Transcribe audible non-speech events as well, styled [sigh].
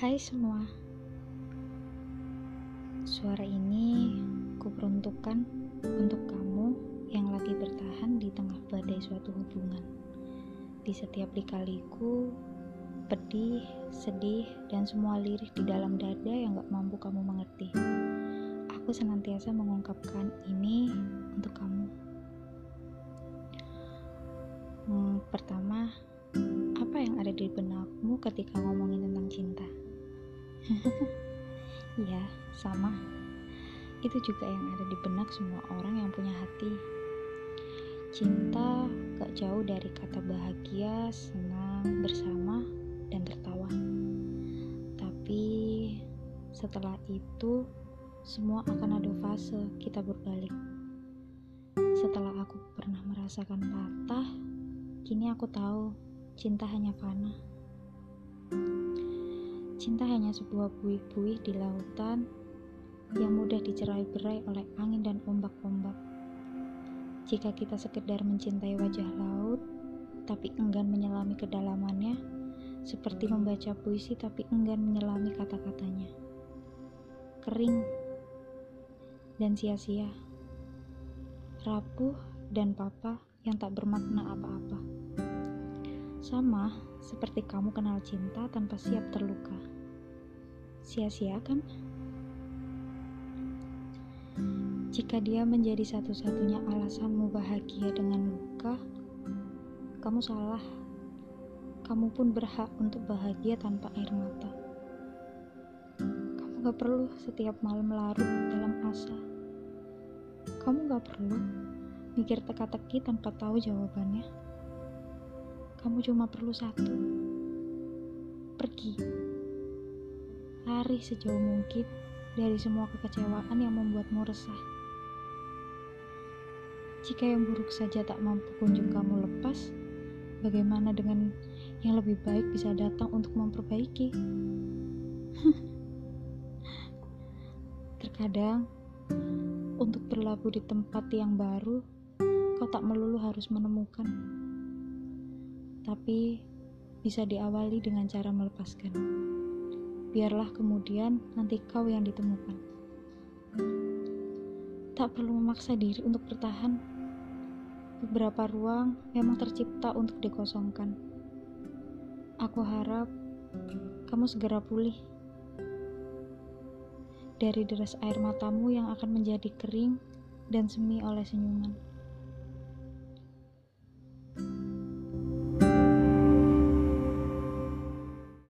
Hai semua, suara ini kuperuntukkan untuk kamu yang lagi bertahan di tengah badai suatu hubungan. Di setiap likaliku, pedih, sedih, dan semua lirik di dalam dada yang gak mampu kamu mengerti. Aku senantiasa mengungkapkan ini untuk kamu. Hmm, pertama, apa yang ada di benakmu ketika ngomongin tentang cinta? [laughs] Iya, sama. Itu juga yang ada di benak semua orang yang punya hati. Cinta gak jauh dari kata bahagia, senang, bersama, dan tertawa. Tapi setelah itu, semua akan ada fase kita berbalik. Setelah aku pernah merasakan patah, kini aku tahu cinta hanya fana. Cinta hanya sebuah buih-buih di lautan yang mudah dicerai-berai oleh angin dan ombak-ombak. Jika kita sekedar mencintai wajah laut, tapi enggan menyelami kedalamannya, seperti membaca puisi tapi enggan menyelami kata-katanya. Kering dan sia-sia, rapuh dan papa yang tak bermakna apa-apa. Sama seperti kamu kenal cinta tanpa siap terluka. Sia-sia kan? Jika dia menjadi satu-satunya alasanmu bahagia dengan luka, kamu salah. Kamu pun berhak untuk bahagia tanpa air mata. Kamu gak perlu setiap malam larut dalam asa. Kamu gak perlu mikir teka-teki tanpa tahu jawabannya. Kamu cuma perlu satu. Pergi. Lari sejauh mungkin dari semua kekecewaan yang membuatmu resah. Jika yang buruk saja tak mampu kunjung kamu lepas, bagaimana dengan yang lebih baik bisa datang untuk memperbaiki? Terkadang, untuk berlabuh di tempat yang baru, kau tak melulu harus menemukan tapi bisa diawali dengan cara melepaskan. Biarlah kemudian nanti kau yang ditemukan. Tak perlu memaksa diri untuk bertahan. Beberapa ruang memang tercipta untuk dikosongkan. Aku harap kamu segera pulih dari deras air matamu yang akan menjadi kering dan semi oleh senyuman.